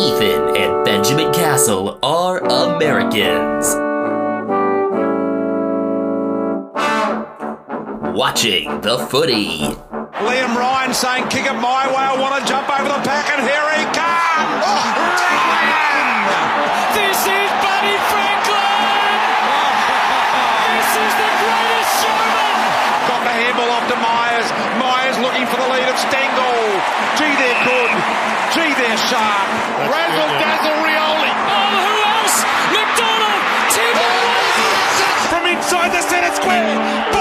Ethan and Benjamin Castle are Americans. Watching the footy. Liam Ryan saying, kick it my way, I want to jump over the pack, and here he comes! Oh, Ryan! For the lead of Stengel. Gee, they're good. Gee, they're sharp. Razzle dazzle Rioli. Oh, who else? McDonald! Timber oh, From inside the centre square.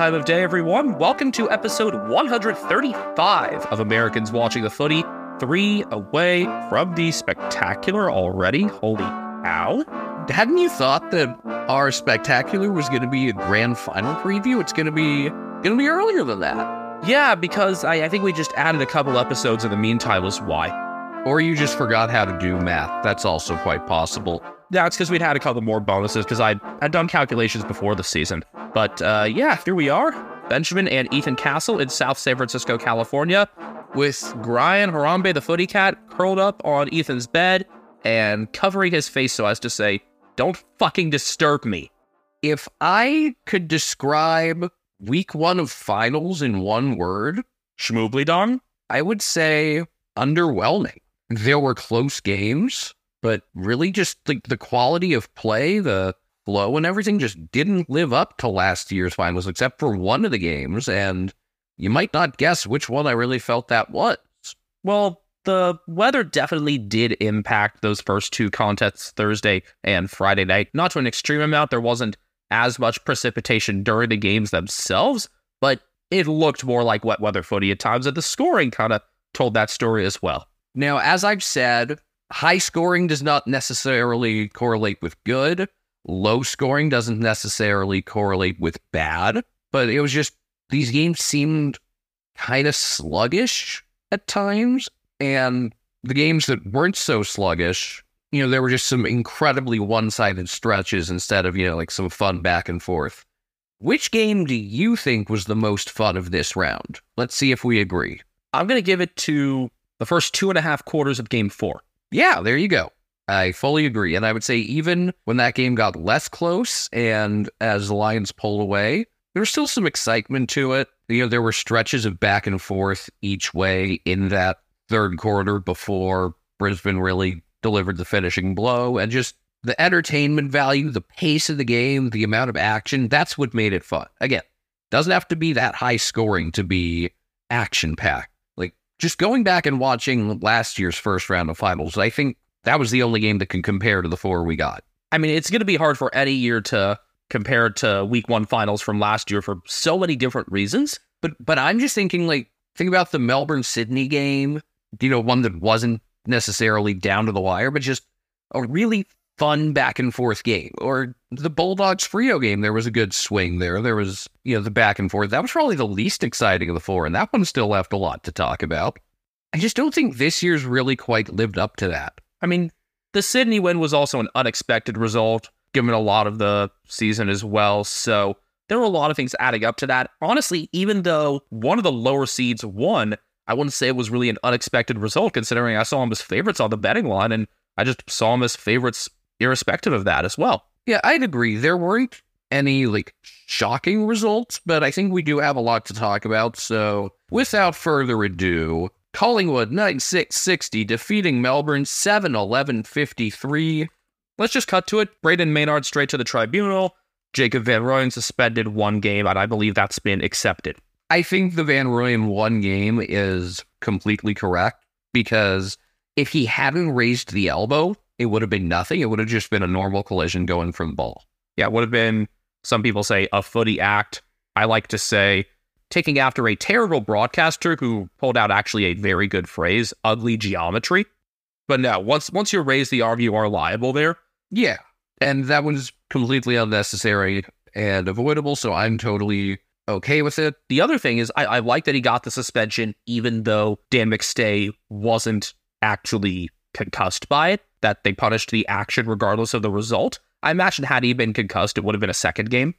Time of day, everyone. Welcome to episode 135 of Americans Watching the Footy. Three away from the spectacular already. Holy cow. Hadn't you thought that our spectacular was going to be a grand final preview? It's going to be going to be earlier than that. Yeah, because I, I think we just added a couple episodes in the meantime, was why. Or you just forgot how to do math. That's also quite possible. Yeah, it's because we'd had a couple more bonuses because I'd, I'd done calculations before the season. But uh, yeah, here we are. Benjamin and Ethan Castle in South San Francisco, California, with Brian Harambe the footy cat curled up on Ethan's bed and covering his face so as to say, Don't fucking disturb me. If I could describe week 1 of finals in one word, Schmoobly dong? I would say underwhelming. There were close games, but really just like the quality of play, the flow and everything just didn't live up to last year's finals except for one of the games and you might not guess which one I really felt that was. Well, the weather definitely did impact those first two contests Thursday and Friday night. Not to an extreme amount. There wasn't as much precipitation during the games themselves, but it looked more like wet weather footy at times, and the scoring kind of told that story as well. Now, as I've said, high scoring does not necessarily correlate with good. Low scoring doesn't necessarily correlate with bad, but it was just these games seemed kind of sluggish at times. And the games that weren't so sluggish, you know, there were just some incredibly one sided stretches instead of, you know, like some fun back and forth. Which game do you think was the most fun of this round? Let's see if we agree. I'm going to give it to the first two and a half quarters of game four. Yeah, there you go. I fully agree. And I would say, even when that game got less close and as the Lions pulled away, there was still some excitement to it. You know, there were stretches of back and forth each way in that third quarter before Brisbane really delivered the finishing blow. And just the entertainment value, the pace of the game, the amount of action, that's what made it fun. Again, doesn't have to be that high scoring to be action packed. Just going back and watching last year's first round of finals, I think that was the only game that can compare to the four we got. I mean, it's going to be hard for any year to compare to week one finals from last year for so many different reasons. But but I'm just thinking like think about the Melbourne Sydney game, you know, one that wasn't necessarily down to the wire, but just a really fun back and forth game. Or the Bulldogs Freo game, there was a good swing there. There was, you know, the back and forth. That was probably the least exciting of the four, and that one still left a lot to talk about. I just don't think this year's really quite lived up to that. I mean, the Sydney win was also an unexpected result, given a lot of the season as well. So there were a lot of things adding up to that. Honestly, even though one of the lower seeds won, I wouldn't say it was really an unexpected result, considering I saw them as favorites on the betting line, and I just saw them as favorites irrespective of that as well. Yeah, I'd agree. There weren't any like shocking results, but I think we do have a lot to talk about. So without further ado, Collingwood 9660 defeating Melbourne 7 11 53. Let's just cut to it. Brayden Maynard straight to the tribunal. Jacob Van Rooyen suspended one game, and I believe that's been accepted. I think the Van Rooyen one game is completely correct because if he hadn't raised the elbow, it would have been nothing. It would have just been a normal collision going from ball. Yeah, it would have been, some people say, a footy act. I like to say, taking after a terrible broadcaster who pulled out actually a very good phrase, ugly geometry. But no, once once you raise the arm, you are liable there. Yeah. And that was completely unnecessary and avoidable. So I'm totally okay with it. The other thing is, I, I like that he got the suspension, even though Dan McStay wasn't actually concussed by it, that they punished the action regardless of the result. I imagine had he been concussed, it would have been a second game.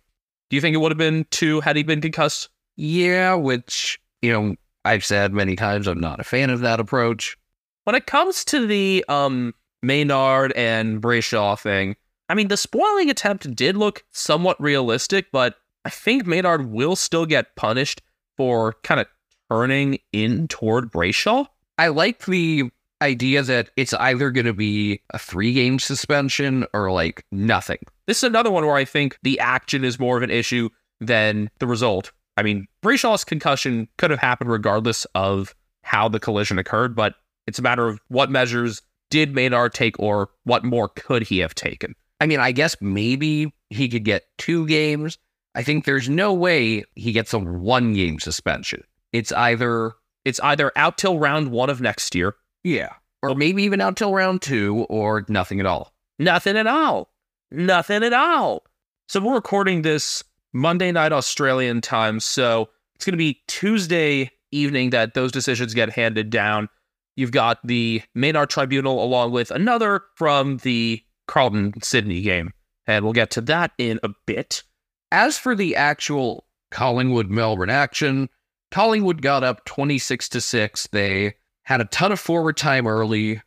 Do you think it would have been two had he been concussed? Yeah, which, you know, I've said many times I'm not a fan of that approach. When it comes to the um Maynard and Brayshaw thing, I mean, the spoiling attempt did look somewhat realistic, but I think Maynard will still get punished for kind of turning in toward Brayshaw. I like the idea that it's either going to be a three game suspension or like nothing. This is another one where I think the action is more of an issue than the result. I mean, Brayshaw's concussion could have happened regardless of how the collision occurred, but it's a matter of what measures did Maynard take or what more could he have taken. I mean, I guess maybe he could get two games. I think there's no way he gets a one game suspension. It's either, It's either out till round one of next year, yeah, or oh. maybe even out till round two or nothing at all. nothing at all. Nothing at all. So we're recording this Monday night Australian time, so it's going to be Tuesday evening that those decisions get handed down. You've got the Maynard Tribunal along with another from the Carlton Sydney game, and we'll get to that in a bit. As for the actual Collingwood Melbourne action, Collingwood got up 26 to 6. They had a ton of forward time early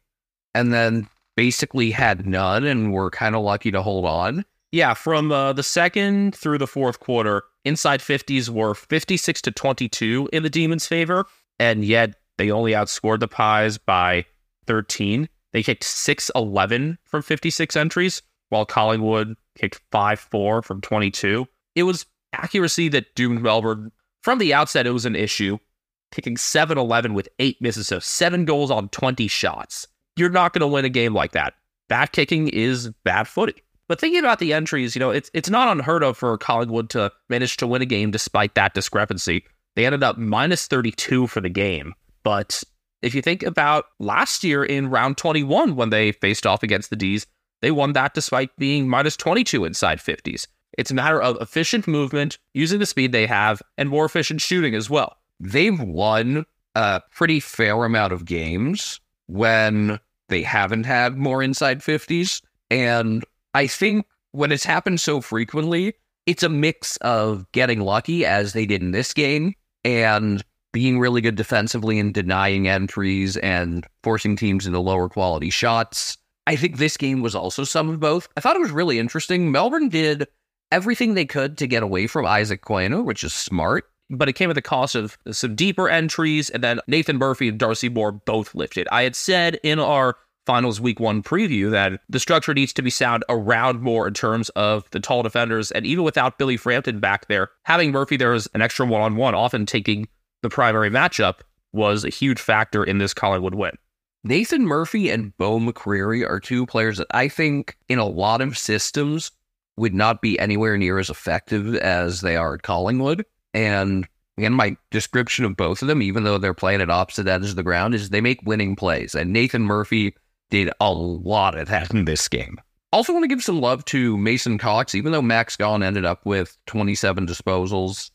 and then basically had none and were kind of lucky to hold on. Yeah, from uh, the second through the fourth quarter, inside 50s were 56 to 22 in the Demons' favor, and yet they only outscored the Pies by 13. They kicked 6 11 from 56 entries, while Collingwood kicked 5 4 from 22. It was accuracy that doomed Melbourne. From the outset, it was an issue, kicking 7 11 with eight misses, so seven goals on 20 shots. You're not going to win a game like that. Bad kicking is bad footy. But thinking about the entries, you know, it's it's not unheard of for Collingwood to manage to win a game despite that discrepancy. They ended up minus 32 for the game. But if you think about last year in round 21 when they faced off against the D's, they won that despite being minus 22 inside 50s. It's a matter of efficient movement, using the speed they have, and more efficient shooting as well. They've won a pretty fair amount of games when they haven't had more inside 50s. And I think when it's happened so frequently, it's a mix of getting lucky, as they did in this game, and being really good defensively and denying entries and forcing teams into lower quality shots. I think this game was also some of both. I thought it was really interesting. Melbourne did everything they could to get away from Isaac Quaynor, which is smart. But it came at the cost of some deeper entries, and then Nathan Murphy and Darcy Moore both lifted. I had said in our finals week one preview that the structure needs to be sound around Moore in terms of the tall defenders, and even without Billy Frampton back there, having Murphy there as an extra one on one, often taking the primary matchup, was a huge factor in this Collingwood win. Nathan Murphy and Beau McCreery are two players that I think in a lot of systems would not be anywhere near as effective as they are at Collingwood. And again, my description of both of them, even though they're playing at opposite ends of the ground, is they make winning plays. And Nathan Murphy did a lot of that in this game. Also, want to give some love to Mason Cox, even though Max Gawn ended up with 27 disposals.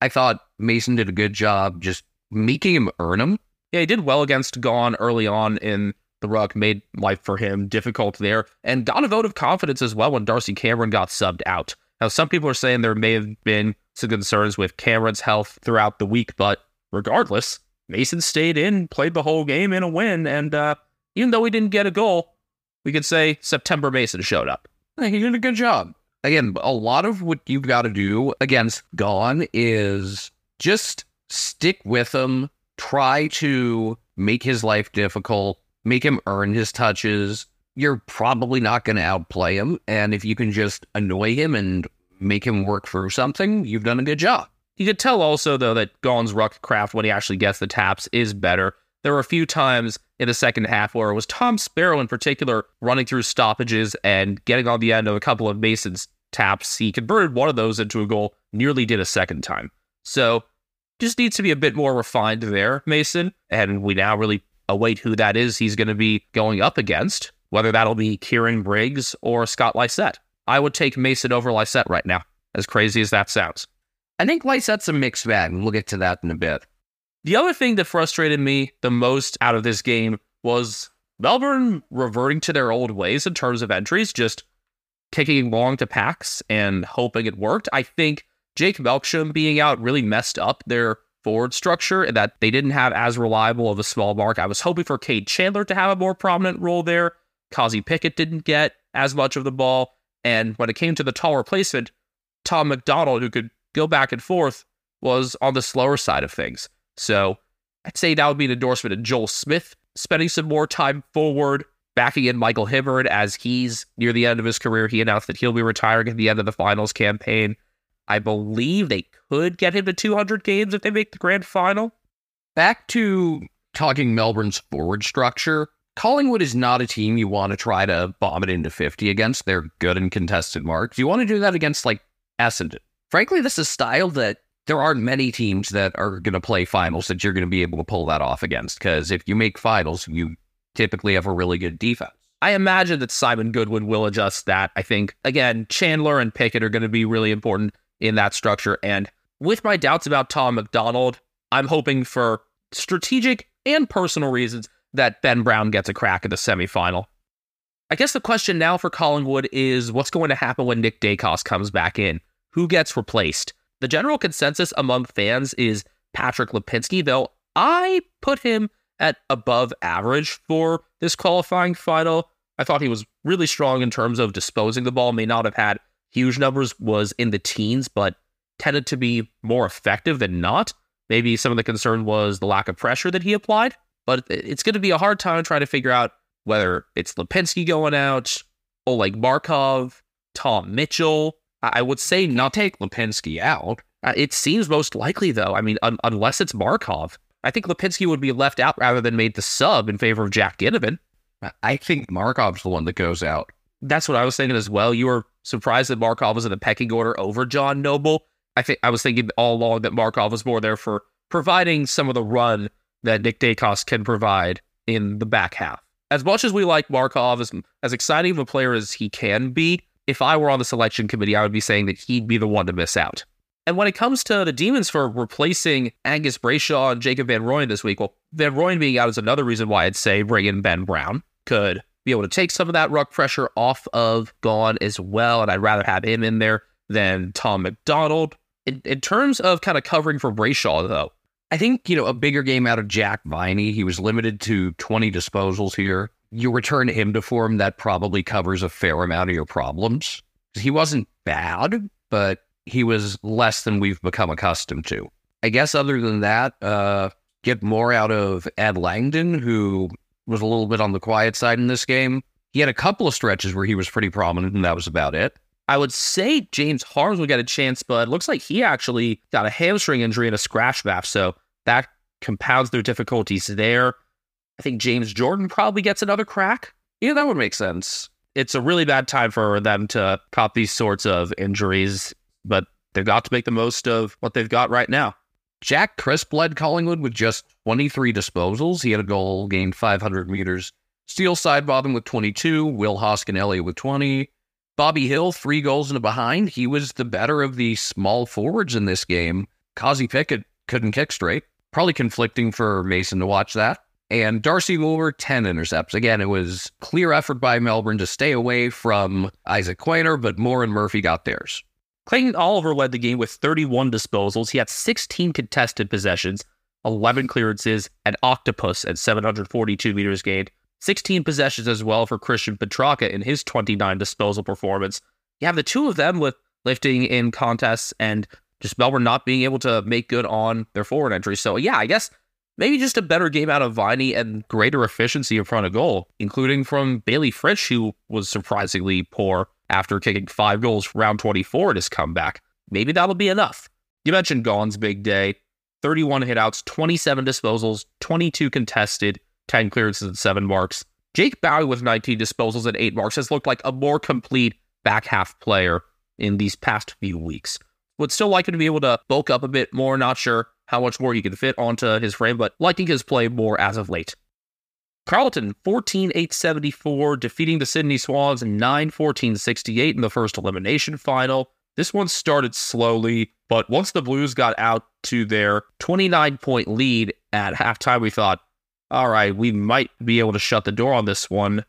I thought Mason did a good job just making him earn them. Yeah, he did well against Gone early on in the ruck, made life for him difficult there, and got a vote of confidence as well when Darcy Cameron got subbed out. Now, some people are saying there may have been some concerns with Cameron's health throughout the week, but regardless, Mason stayed in, played the whole game in a win, and uh, even though he didn't get a goal, we could say September Mason showed up. He did a good job. Again, a lot of what you've got to do against Gawn is just stick with him, try to make his life difficult, make him earn his touches. You're probably not going to outplay him. And if you can just annoy him and make him work through something, you've done a good job. You could tell also, though, that Gawn's ruck craft, when he actually gets the taps, is better. There were a few times in the second half where it was Tom Sparrow in particular running through stoppages and getting on the end of a couple of Mason's taps. He converted one of those into a goal, nearly did a second time. So just needs to be a bit more refined there, Mason. And we now really await who that is he's going to be going up against, whether that'll be Kieran Briggs or Scott Lycett. I would take Mason over Lycett right now, as crazy as that sounds. I think Lycett's a mixed bag, and we'll get to that in a bit. The other thing that frustrated me the most out of this game was Melbourne reverting to their old ways in terms of entries, just kicking long to packs and hoping it worked. I think Jake Melksham being out really messed up their forward structure and that they didn't have as reliable of a small mark. I was hoping for Kade Chandler to have a more prominent role there. Kozzie Pickett didn't get as much of the ball. And when it came to the tall replacement, Tom McDonald, who could go back and forth, was on the slower side of things. So I'd say that would be an endorsement of Joel Smith spending some more time forward, backing in Michael Hibberd as he's near the end of his career. He announced that he'll be retiring at the end of the finals campaign. I believe they could get him to 200 games if they make the grand final. Back to talking Melbourne's forward structure. Collingwood is not a team you want to try to bomb it into 50 against. They're good in contested marks. You want to do that against like Essendon. Frankly, this is a style that there aren't many teams that are going to play finals that you're going to be able to pull that off against. Because if you make finals, you typically have a really good defense. I imagine that Simon Goodwin will adjust that. I think, again, Chandler and Pickett are going to be really important in that structure. And with my doubts about Tom McDonald, I'm hoping for strategic and personal reasons that Ben Brown gets a crack at the semifinal. I guess the question now for Collingwood is what's going to happen when Nick Daicos comes back in? Who gets replaced? The general consensus among fans is Patrick Lipinski, though I put him at above average for this qualifying final. I thought he was really strong in terms of disposing the ball, may not have had huge numbers, was in the teens, but tended to be more effective than not. Maybe some of the concern was the lack of pressure that he applied, but it's going to be a hard time trying to figure out whether it's Lipinski going out, Oleg Markov, Tom Mitchell. I would say not take Lipinski out. Uh, it seems most likely, though. I mean, un- unless it's Markov, I think Lipinski would be left out rather than made the sub in favor of Jack Ginnivan. I think Markov's the one that goes out. That's what I was thinking as well. You were surprised that Markov was in the pecking order over John Noble. I think I was thinking all along that Markov was more there for providing some of the run that Nick Daicos can provide in the back half. As much as we like Markov, as, as exciting of a player as he can be, if I were on the selection committee, I would be saying that he'd be the one to miss out. And when it comes to the Demons for replacing Angus Brayshaw and Jacob Van Rooyen this week, well, Van Rooyen being out is another reason why I'd say bring in Ben Brown. Could be able to take some of that ruck pressure off of Gawn as well, and I'd rather have him in there than Tom McDonald. In, in terms of kind of covering for Brayshaw, though, I think, you know, a bigger game out of Jack Viney. He was limited to 20 disposals here. You return him to form, that probably covers a fair amount of your problems. He wasn't bad, but he was less than we've become accustomed to. I guess other than that, uh, get more out of Ed Langdon, who was a little bit on the quiet side in this game. He had a couple of stretches where he was pretty prominent, and that was about it. I would say James Harmes would get a chance, but it looks like he actually got a hamstring injury and a scratch bath, so that compounds their difficulties there. I think James Jordan probably gets another crack. Yeah, that would make sense. It's a really bad time for them to cop these sorts of injuries, but they've got to make the most of what they've got right now. Jack Crisp led Collingwood with just 23 disposals. He had a goal, gained 500 meters. Steele Sidebottom with 22, Will Hoskin with 20. Bobby Hill, three goals and a behind. He was the better of the small forwards in this game. Kozzie Pickett couldn't kick straight. Probably conflicting for Mason to watch that. And Darcy Moore, 10 intercepts. Again, it was clear effort by Melbourne to stay away from Isaac Quaynor, but Moore and Murphy got theirs. Clayton Oliver led the game with 31 disposals. He had 16 contested possessions, 11 clearances, an octopus at 742 meters gained. 16 possessions as well for Christian Petracca in his 29 disposal performance. You have the two of them with lifting in contests and just Melbourne not being able to make good on their forward entry. So, yeah, I guess maybe just a better game out of Viney and greater efficiency in front of goal, including from Bailey Fritsch, who was surprisingly poor after kicking five goals round 24 at his comeback. Maybe that'll be enough. You mentioned Gawn's big day 31 hitouts, 27 disposals, 22 contested, 10 clearances and 7 marks. Jake Bowey with 19 disposals and 8 marks has looked like a more complete back half player in these past few weeks. Would still like him to be able to bulk up a bit more. Not sure how much more he can fit onto his frame, but liking his play more as of late. Carlton 14 8 74, defeating the Sydney Swans 9 14 68 in the first elimination final. This one started slowly, but once the Blues got out to their 29 point lead at halftime, we thought, all right, we might be able to shut the door on this one.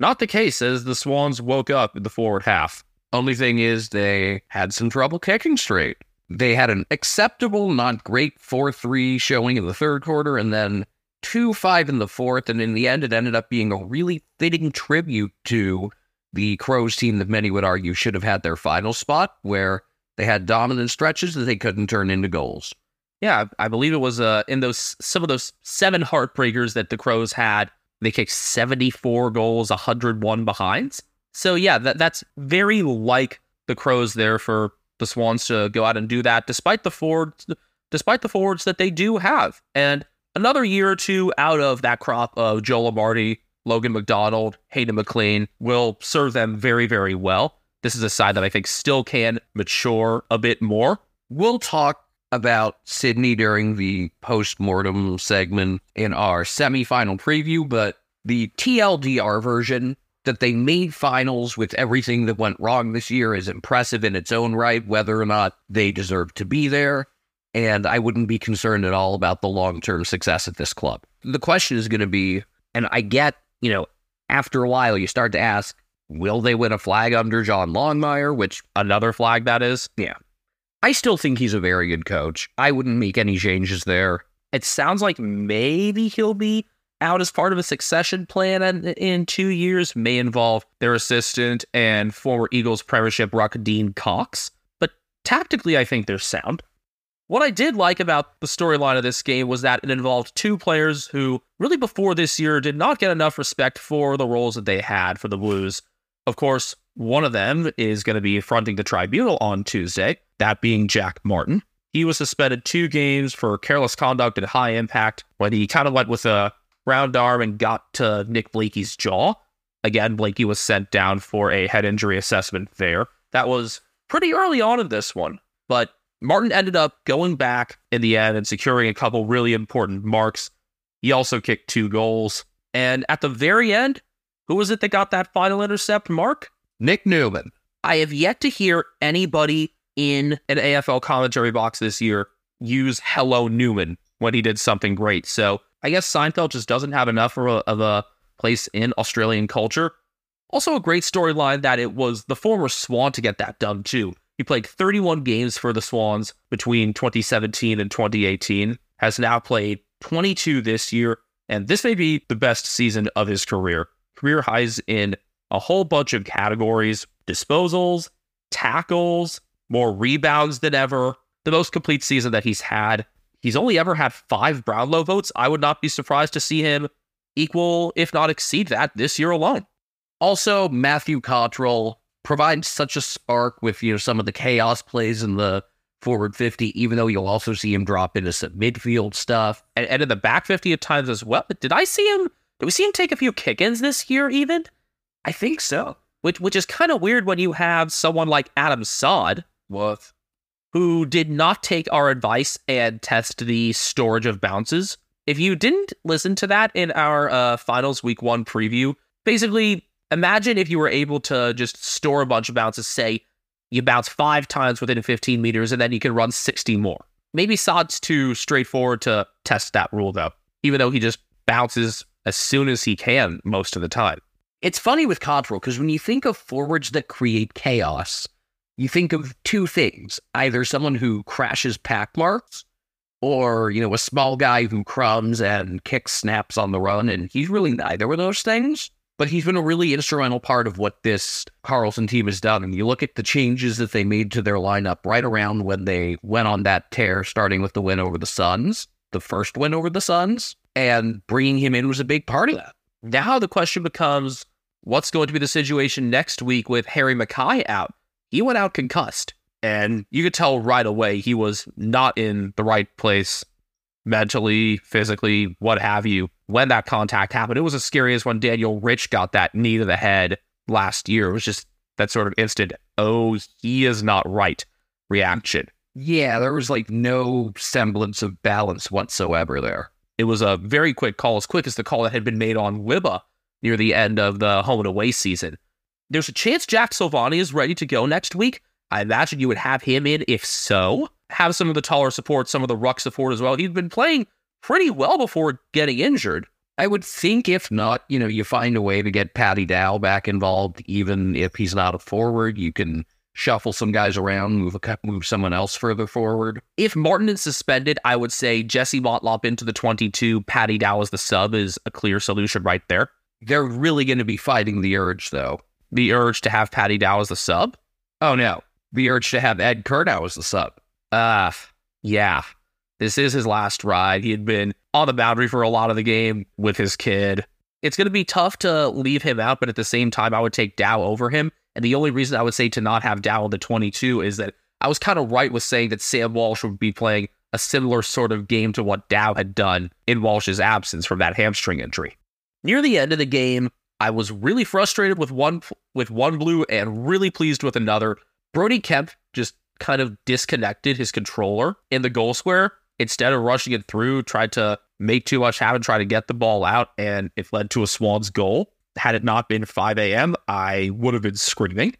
Not the case as the Swans woke up in the forward half. Only thing is, they had some trouble kicking straight. They had an acceptable, not great 4 3 showing in the third quarter, and then 2 5 in the fourth. And in the end, it ended up being a really fitting tribute to the Crows team that many would argue should have had their final spot, where they had dominant stretches that they couldn't turn into goals. Yeah, I believe it was uh, in those some of those seven heartbreakers that the Crows had. They kicked 74 goals, 101 behinds. So yeah, that that's very like the Crows there for the Swans to go out and do that, despite the forwards, despite the forwards that they do have. And another year or two out of that crop of Joel Amartey, Logan McDonald, Hayden McLean will serve them very, very well. This is a side that I think still can mature a bit more. We'll talk about Sydney during the post-mortem segment in our semifinal preview, but the TLDR version that they made finals with everything that went wrong this year is impressive in its own right, whether or not they deserve to be there. And I wouldn't be concerned at all about the long term success at this club. The question is going to be, and I get, you know, after a while, you start to ask, will they win a flag under John Longmire? Which, Another flag that is. yeah, I still think he's a very good coach. I wouldn't make any changes there. It sounds like maybe he'll be out as part of a succession plan in, in two years. May involve their assistant and former Eagles Premiership Ruck Dean Cox. But tactically, I think they're sound. What I did like about the storyline of this game was that it involved two players who, really before this year, did not get enough respect for the roles that they had for the Blues. Of course, one of them is going to be fronting the tribunal on Tuesday, that being Jack Martin. He was suspended two games for careless conduct at high impact when he kind of went with a round arm and got to Nick Blakey's jaw. Again, Blakey was sent down for a head injury assessment there. That was pretty early on in this one, but Martin ended up going back in the end and securing a couple really important marks. He also kicked two goals. And at the very end, who was it that got that final intercept mark? Nick Newman. I have yet to hear anybody in an AFL commentary box this year use Hello Newman when he did something great. So I guess Seinfeld just doesn't have enough of a, of a place in Australian culture. Also, a great storyline that it was the former Swan to get that done too. He played 31 games for the Swans between 2017 and 2018, has now played 22 this year, and this may be the best season of his career. Career highs in a whole bunch of categories disposals, tackles, more rebounds than ever. The most complete season that he's had. He's only ever had five Brownlow votes. I would not be surprised to see him equal, if not exceed that, this year alone. Also, Matthew Cottrell provides such a spark with you know some of the chaos plays in the forward 50, even though you'll also see him drop into some midfield stuff. And, and in the back 50 at times as well. Did I see him? Did we see him take a few kick ins this year, even? I think so. Which, which is kind of weird when you have someone like Adam Saad, What? Who did not take our advice and test the storage of bounces. If you didn't listen to that in our uh, finals week one preview, basically imagine if you were able to just store a bunch of bounces, say you bounce five times within 15 meters, and then you can run 60 more. Maybe Saad's too straightforward to test that rule, though, even though he just bounces as soon as he can most of the time. It's funny with Cottrell because when you think of forwards that create chaos, you think of two things either someone who crashes pack marks or, you know, a small guy who crumbs and kicks snaps on the run. And he's really neither of those things. But he's been a really instrumental part of what this Carlton team has done. And you look at the changes that they made to their lineup right around when they went on that tear, starting with the win over the Suns, the first win over the Suns, and bringing him in was a big part of that. Now the question becomes what's going to be the situation next week with Harry McKay out? He went out concussed, and you could tell right away he was not in the right place mentally, physically, what have you, when that contact happened. It was as scary as when Daniel Rich got that knee to the head last year. It was just that sort of instant, oh, he is not right reaction. Yeah, there was like no semblance of balance whatsoever there. It was a very quick call, as quick as the call that had been made on Libba near the end of the home and away season. There's a chance Jack Silvagni is ready to go next week. I imagine you would have him in. If so, have some of the taller support, some of the ruck support as well. He'd been playing pretty well before getting injured. I would think if not, you know, you find a way to get Paddy Dow back involved, even if he's not a forward. You can shuffle some guys around, move a, move someone else further forward. If Martin is suspended, I would say Jesse Motlop into the 22, Paddy Dow as the sub is a clear solution right there. They're really going to be fighting the urge, though. The urge to have Paddy Dow as the sub? Oh no, the urge to have Ed Curnow as the sub. Uh, yeah. This is his last ride. He had been on the boundary for a lot of the game with his kid. It's going to be tough to leave him out, but at the same time, I would take Dow over him. And the only reason I would say to not have Dow in the 22 is that I was kind of right with saying that Sam Walsh would be playing a similar sort of game to what Dow had done in Walsh's absence from that hamstring injury. Near the end of the game, I was really frustrated with one with one blue and really pleased with another. Brodie Kemp just kind of disconnected his controller in the goal square instead of rushing it through, tried to make too much happen, try to get the ball out, and it led to a Swans goal. Had it not been 5 a.m., I would have been screaming.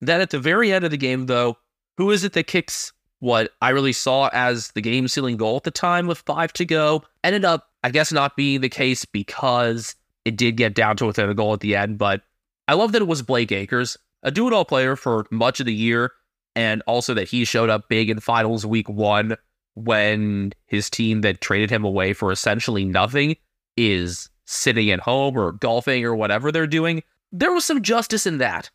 Then at the very end of the game, though, who is it that kicks what I really saw as the game sealing goal at the time with five to go? Ended up, I guess, not being the case because it did get down to within a goal at the end. But I love that it was Blake Acres, a do it all player for much of the year, and also that he showed up big in finals week one when his team that traded him away for essentially nothing is sitting at home or golfing or whatever they're doing. There was some justice in that.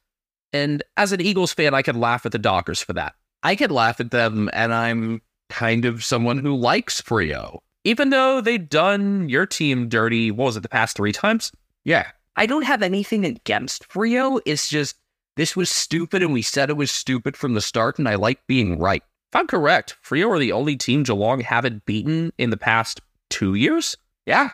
And as an Eagles fan, I could laugh at the Dockers for that. I could laugh at them, and I'm kind of someone who likes Freo. Even though they've done your team dirty, what was it, the past three times? Yeah. I don't have anything against Freo. It's just this was stupid, and we said it was stupid from the start, and I like being right. If I'm correct, Freo are the only team Geelong haven't beaten in the past two years. Yeah.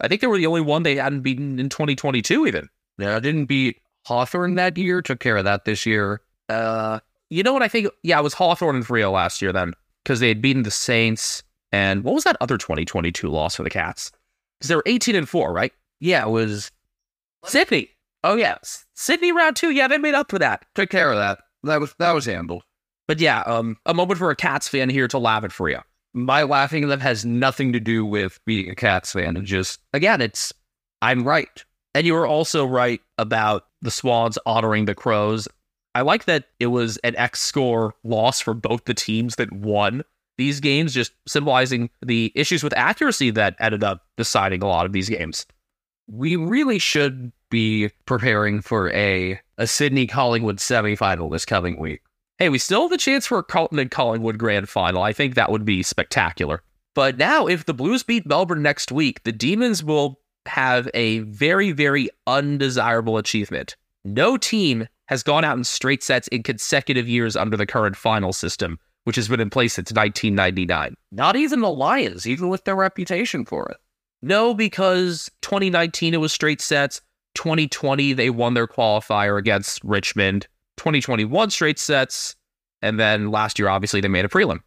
I think they were the only one they hadn't beaten in 2022, even. Yeah, didn't beat Hawthorn that year. Took care of that this year. Uh, you know what I think? Yeah, it was Hawthorn and Frio last year then, because they had beaten the Saints. And what was that other 2022 loss for the Cats? Because they were 18 and 4, right? Yeah, it was Sydney. Oh, yeah. Sydney round two. Yeah, they made up for that. Took care of that. That was that was handled. But yeah, um, a moment for a Cats fan here to laugh at for you. My laughing at them has nothing to do with being a Cats fan. And just, again, it's, I'm right. And you were also right about the Swans honoring the Crows. I like that it was an X score loss for both the teams that won these games, just symbolizing the issues with accuracy that ended up deciding a lot of these games. We really should be preparing for a, a Sydney Collingwood semifinal this coming week. Hey, we still have the chance for a Carlton and Collingwood grand final. I think that would be spectacular. But now, if the Blues beat Melbourne next week, the Demons will have a very, very undesirable achievement. No team has gone out in straight sets in consecutive years under the current final system, which has been in place since 1999. Not even the Lions, even with their reputation for it. No, because 2019 it was straight sets. 2020 they won their qualifier against Richmond. 2021 straight sets, and then last year, obviously, they made a prelim.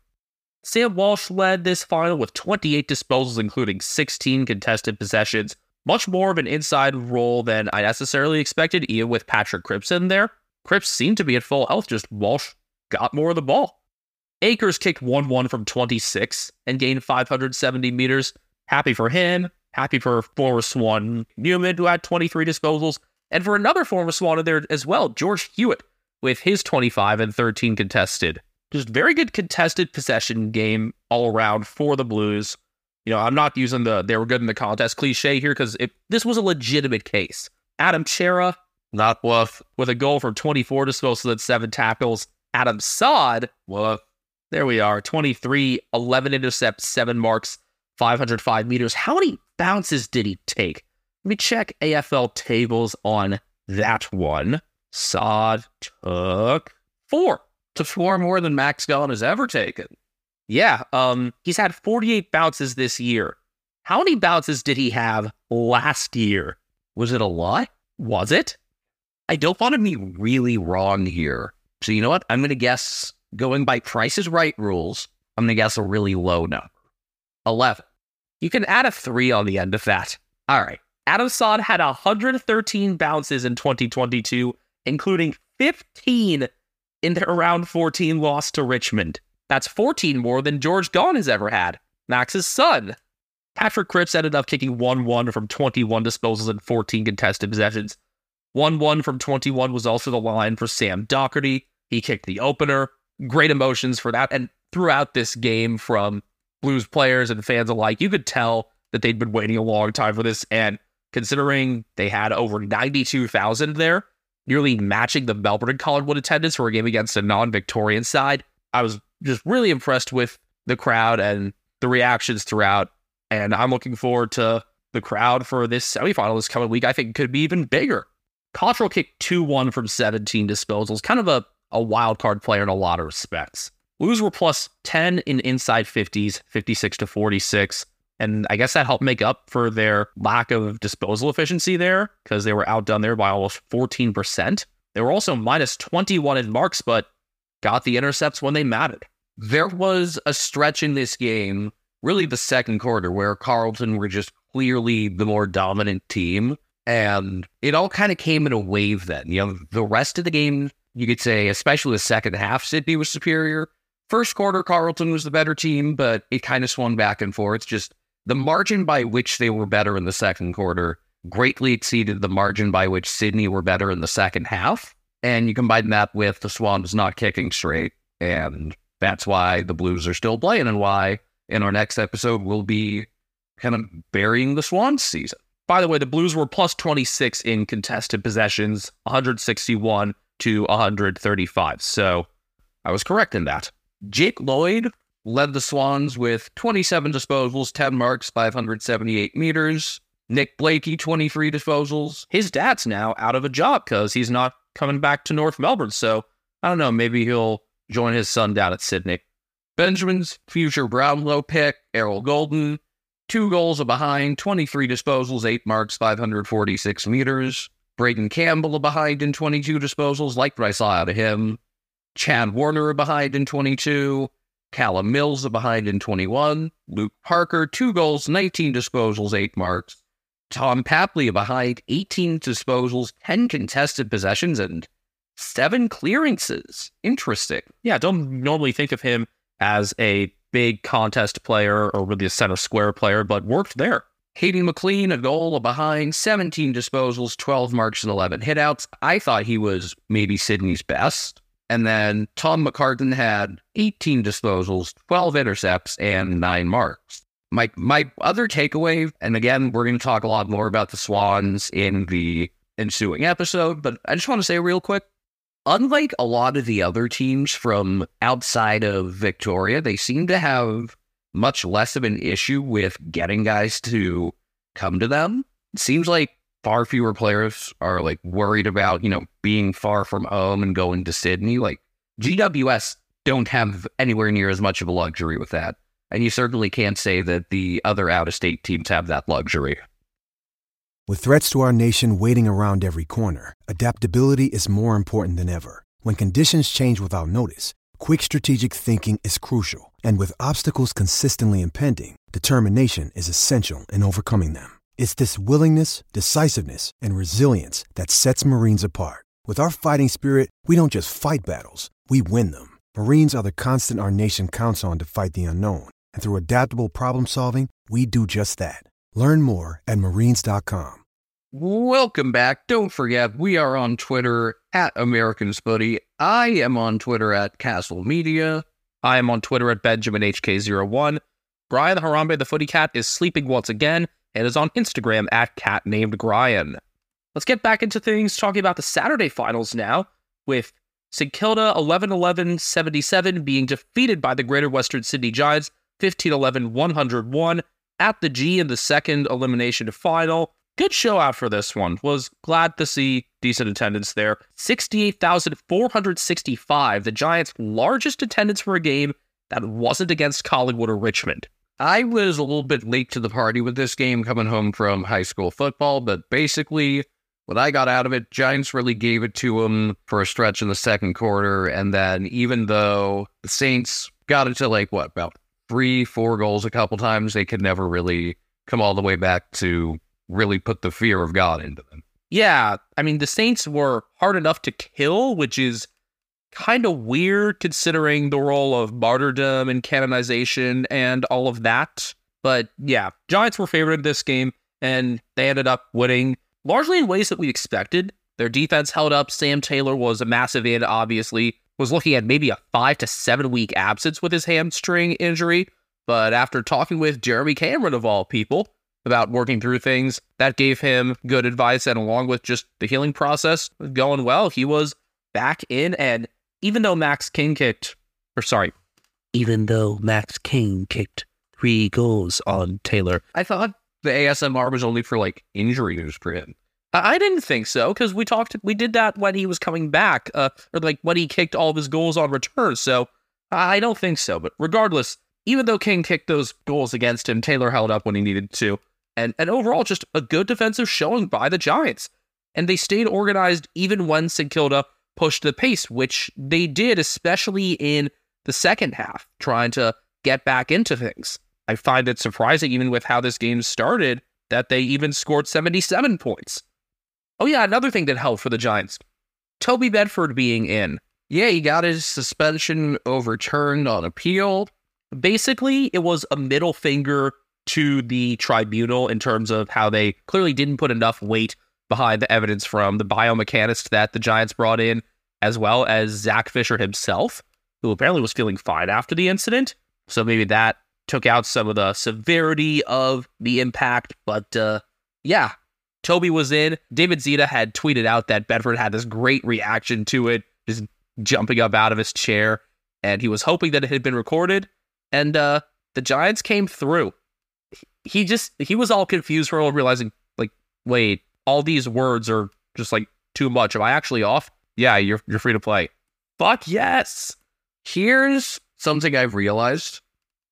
Sam Walsh led this final with 28 disposals, including 16 contested possessions. Much more of an inside role than I necessarily expected, even with Patrick Cripps in there. Cripps seemed to be at full health, just Walsh got more of the ball. Acres kicked 1 1 from 26 and gained 570 meters. Happy for him. Happy for former Swan Newman, who had 23 disposals. And for another former Swan in there as well, George Hewitt, with his 25 and 13 contested. Just very good contested possession game all around for the Blues. You know, I'm not using the they were good in the contest cliche here because this was a legitimate case. Adam Cerra, not woof, with a goal from 24 disposals and seven tackles. Adam Saad, woof. There we are, 23, 11 intercepts, seven marks, 505 meters. How many bounces did he take? Let me check AFL tables on that one. Saad took four. To four more than Max Gawn has ever taken. Yeah, um, he's had 48 bounces this year. How many bounces did he have last year? Was it a lot? Was it? I don't want to be really wrong here. So you know what? I'm going to guess, going by Price's Right rules, I'm going to guess a really low number. 11. You can add a three on the end of that. All right. Adam Saad had 113 bounces in 2022 including 15 in their round 14 loss to Richmond. That's 14 more than George Gawn has ever had, Max's son. Patrick Cripps ended up kicking 1 1 from 21 disposals and 14 contested possessions. 1 1 from 21 was also the line for Sam Docherty. He kicked the opener. Great emotions for that. And throughout this game, from Blues players and fans alike, you could tell that they'd been waiting a long time for this. And considering they had over 92,000 there, nearly matching the Melbourne and Collingwood attendance for a game against a non Victorian side, I was just really impressed with the crowd and the reactions throughout. And I'm looking forward to the crowd for this semifinal this coming week. I think it could be even bigger. Cottrell kicked 2 1 from 17 disposals, kind of a, a wild card player in a lot of respects. Blues were plus 10 in inside 50s, 56 to 46. And I guess that helped make up for their lack of disposal efficiency there because they were outdone there by almost 14%. They were also minus 21 in marks, but got the intercepts when they mattered. There was a stretch in this game, really the second quarter, where Carlton were just clearly the more dominant team. And it all kind of came in a wave then. You know, the rest of the game, you could say, especially the second half, Sydney was superior. First quarter, Carlton was the better team, but it kind of swung back and forth. Just the margin by which they were better in the second quarter greatly exceeded the margin by which Sydney were better in the second half. And you combine that with the Swans not kicking straight. And that's why the Blues are still playing and why in our next episode we'll be kind of burying the Swans season. By the way, the Blues were plus 26 in contested possessions, 161 to 135. So I was correct in that. Jake Lloyd led the Swans with 27 disposals, 10 marks, 578 meters. Nick Blakey, 23 disposals. His dad's now out of a job because he's not coming back to North Melbourne. So I don't know. Maybe he'll join his son down at Sydney. Benjamin's future Brownlow pick, Errol Gulden, two goals behind, 23 disposals, eight marks, 546 meters. Braeden Campbell behind in 22 disposals, like what I saw out of him. Chad Warner behind in 22. Callum Mills behind in 21. Luke Parker, two goals, 19 disposals, eight marks. Tom Papley behind, 18 disposals, 10 contested possessions, and seven clearances. Interesting. Yeah, don't normally think of him as a big contest player or really a center square player, but worked there. Hayden McLean, a goal, behind, 17 disposals, 12 marks, and 11 hitouts. I thought he was maybe Sydney's best. And then Tom McCartin had 18 disposals, 12 intercepts, and nine marks. My my other takeaway, and again, we're going to talk a lot more about the Swans in the ensuing episode, but I just want to say real quick, unlike a lot of the other teams from outside of Victoria, they seem to have much less of an issue with getting guys to come to them. It seems like far fewer players are like worried about, you know, being far from home and going to Sydney. Like GWS don't have anywhere near as much of a luxury with that. And you certainly can't say that the other out of state teams have that luxury. With threats to our nation waiting around every corner, adaptability is more important than ever. When conditions change without notice, quick strategic thinking is crucial. And with obstacles consistently impending, determination is essential in overcoming them. It's this willingness, decisiveness, and resilience that sets Marines apart. With our fighting spirit, we don't just fight battles, we win them. Marines are the constant our nation counts on to fight the unknown. And through adaptable problem solving, we do just that. Learn more at marines.com. Welcome back. Don't forget, we are on Twitter at American Spuddy. I am on Twitter at Castle Media. I am on Twitter at BenjaminHK01. Brian the Harambe the Footy Cat is sleeping once again and is on Instagram at cat named Brian. Let's get back into things talking about the Saturday finals now, with St Kilda 11 11 77 being defeated by the Greater Western Sydney Giants 15 11 101 at the G in the second elimination final. Good show out for this one. Was glad to see decent attendance there. 68,465, the Giants' largest attendance for a game that wasn't against Collingwood or Richmond. I was a little bit late to the party with this game coming home from high school football, but basically, what I got out of it, Giants really gave it to them for a stretch in the second quarter. And then, even though the Saints got it to like what, about three, four goals a couple times, they could never really come all the way back to really put the fear of God into them. Yeah, I mean, the Saints were hard enough to kill, which is kind of weird considering the role of martyrdom and canonization and all of that. But yeah, Giants were favored in this game and they ended up winning largely in ways that we expected. Their defense held up. Sam Taylor was a massive in, obviously, was looking at maybe a five to seven week absence with his hamstring injury. But after talking with Jeremy Cameron, of all people, about working through things, that gave him good advice. And along with just the healing process going well, he was back in. And even though Max King kicked, or sorry, even though Max King kicked three goals on Taylor, I thought the ASMR was only for like injury news for him. I didn't think so because we talked, we did that when he was coming back, uh, or like when he kicked all of his goals on return. So I don't think so. But regardless, even though King kicked those goals against him, Taylor held up when he needed to, and and overall just a good defensive showing by the Giants. And they stayed organized even when St. Kilda pushed the pace, which they did, especially in the second half, trying to get back into things. I find it surprising, even with how this game started, that they even scored 77 points. Oh, yeah, another thing that helped for the Giants Toby Bedford being in. Yeah, he got his suspension overturned on appeal. Basically, it was a middle finger to the tribunal in terms of how they clearly didn't put enough weight behind the evidence from the biomechanist that the Giants brought in, as well as Zac Fisher himself, who apparently was feeling fine after the incident. So maybe that took out some of the severity of the impact. But uh, yeah, Toby was in. David Zeta had tweeted out that Bedford had this great reaction to it, just jumping up out of his chair, and he was hoping that it had been recorded. And uh, the Giants came through. He just he was all confused for realizing like, wait, all these words are just like too much. Am I actually off? Yeah, you're you're free to play. Fuck yes. Here's something I've realized.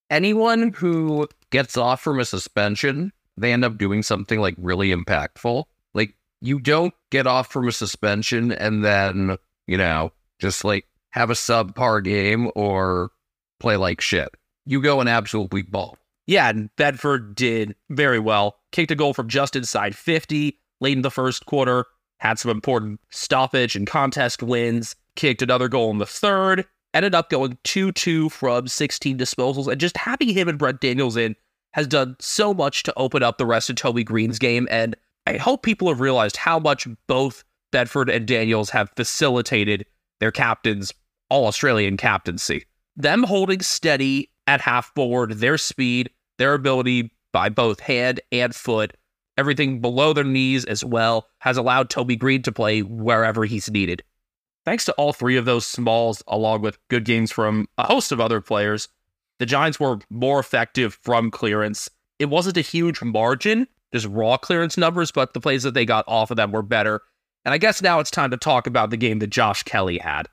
Anyone who gets off from a suspension, they end up doing something like really impactful. Like you don't get off from a suspension and then, you know, just like have a subpar game or play like shit. You go and absolutely ball. Yeah, and Bedford did very well. Kicked a goal from just inside 50 late in the first quarter, had some important stoppage and contest wins, kicked another goal in the third, ended up going 2 2 from 16 disposals, and just having him and Brent Daniels in has done so much to open up the rest of Toby Greene's game. And I hope people have realized how much both Bedford and Daniels have facilitated their captain's all Australian captaincy. Them holding steady at half forward, their speed, their ability by both hand and foot, everything below their knees as well, has allowed Toby Greene to play wherever he's needed. Thanks to all three of those smalls, along with good games from a host of other players, the Giants were more effective from clearance. It wasn't a huge margin, just raw clearance numbers, but the plays that they got off of them were better. And I guess now it's time to talk about the game that Josh Kelly had.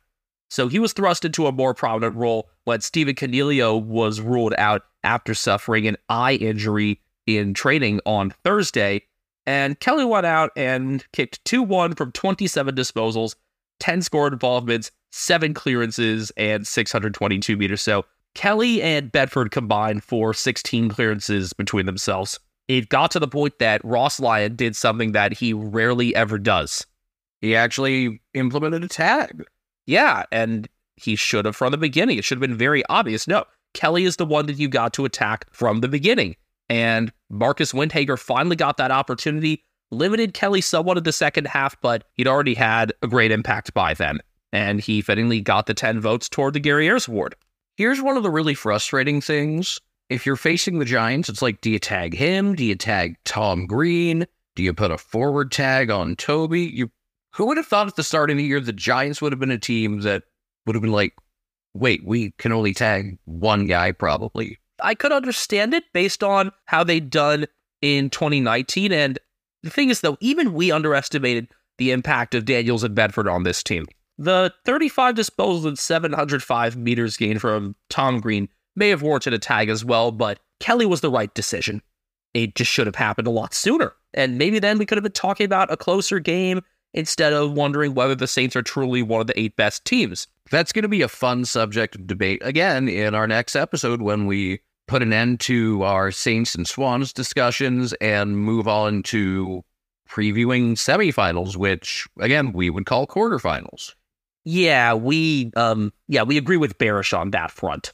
So he was thrust into a more prominent role when Stephen Coniglio was ruled out after suffering an eye injury in training on Thursday. And Kelly went out and kicked 2 1 from 27 disposals, 10 score involvements, 7 clearances, and 622 meters. So Kelly and Bedford combined for 16 clearances between themselves. It got to the point that Ross Lyon did something that he rarely ever does. He actually implemented a tag. Yeah, and he should have from the beginning. It should have been very obvious. No, Kelly is the one that you got to attack from the beginning. And Marcus Windhager finally got that opportunity, limited Kelly somewhat in the second half, but he'd already had a great impact by then. And he fittingly got the 10 votes toward the Gary Ayres Award. Here's one of the really frustrating things. If you're facing the Giants, it's like, do you tag him? Do you tag Tom Green? Do you put a forward tag on Toby? You who would have thought at the start of the year the Giants would have been a team that would have been like, wait, we can only tag one guy probably. I could understand it based on how they'd done in 2019. And the thing is, though, even we underestimated the impact of Daniels and Bedford on this team. The 35 disposals and 705 meters gained from Tom Green may have warranted a tag as well, but Kelly was the right decision. It just should have happened a lot sooner. And maybe then we could have been talking about a closer game instead of wondering whether the Saints are truly one of the eight best teams. That's going to be a fun subject of debate again in our next episode when we put an end to our Saints and Swans discussions and move on to previewing semifinals, which again we would call quarterfinals. Yeah, we um yeah, we agree with Bearish on that front.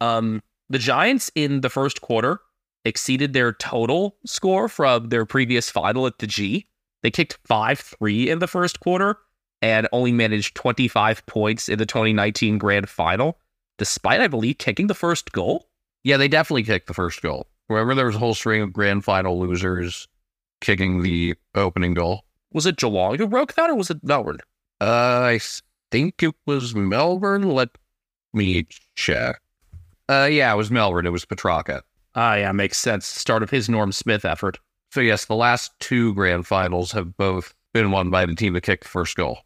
Um the Giants in the first quarter exceeded their total score from their previous final at the G. They kicked 5-3 in the first quarter and only managed 25 points in the 2019 grand final, despite I believe kicking the first goal. Yeah, they definitely kicked the first goal. Remember, there was a whole string of grand final losers kicking the opening goal. Was it Geelong who broke that or was it Melbourne? Uh, I think it was Melbourne. Let me check. Uh, yeah, it was Melbourne. It was Petracca. Ah, yeah, makes sense. Start of his Norm Smith effort. So yes, the last two grand finals have both been won by the team that kicked the first goal.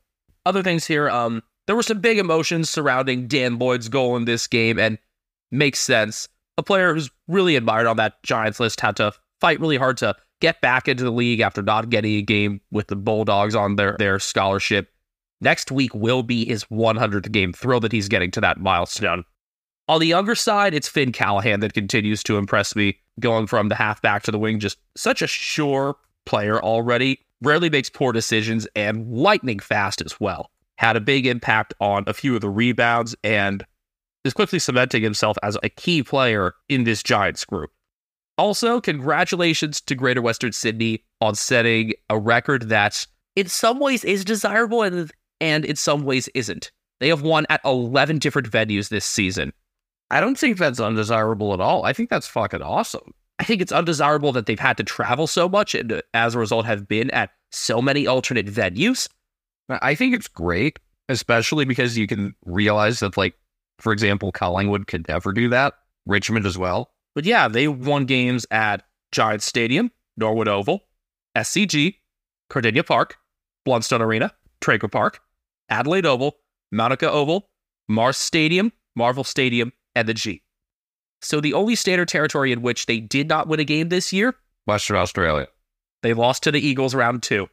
other things here. Um, there were some big emotions surrounding Dan Lloyd's goal in this game, and makes sense. A player who's really admired on that Giants list had to fight really hard to get back into the league after not getting a game with the Bulldogs on their their scholarship. Next week will be his 100th game. Thrilled that he's getting to that milestone. On the younger side, it's Finn Callaghan that continues to impress me, going from the halfback to the wing. Just such a sure player already. Rarely makes poor decisions and lightning fast as well. Had a big impact on a few of the rebounds and is quickly cementing himself as a key player in this Giants group. Also, congratulations to Greater Western Sydney on setting a record that in some ways is desirable and, and in some ways isn't. They have won at 11 different venues this season. I don't think that's undesirable at all. I think that's fucking awesome. I think it's undesirable that they've had to travel so much and uh, as a result have been at so many alternate venues. I think it's great, especially because you can realize that, like, for example, Collingwood could never do that. Richmond as well. But yeah, they won games at Giants Stadium, Norwood Oval, SCG, Kardinia Park, Blundstone Arena, Traeger Park, Adelaide Oval, Manuka Oval, Mars Stadium, Marvel Stadium, and the G. So the only standard territory in which they did not win a game this year, Western Australia. they lost to the Eagles round two.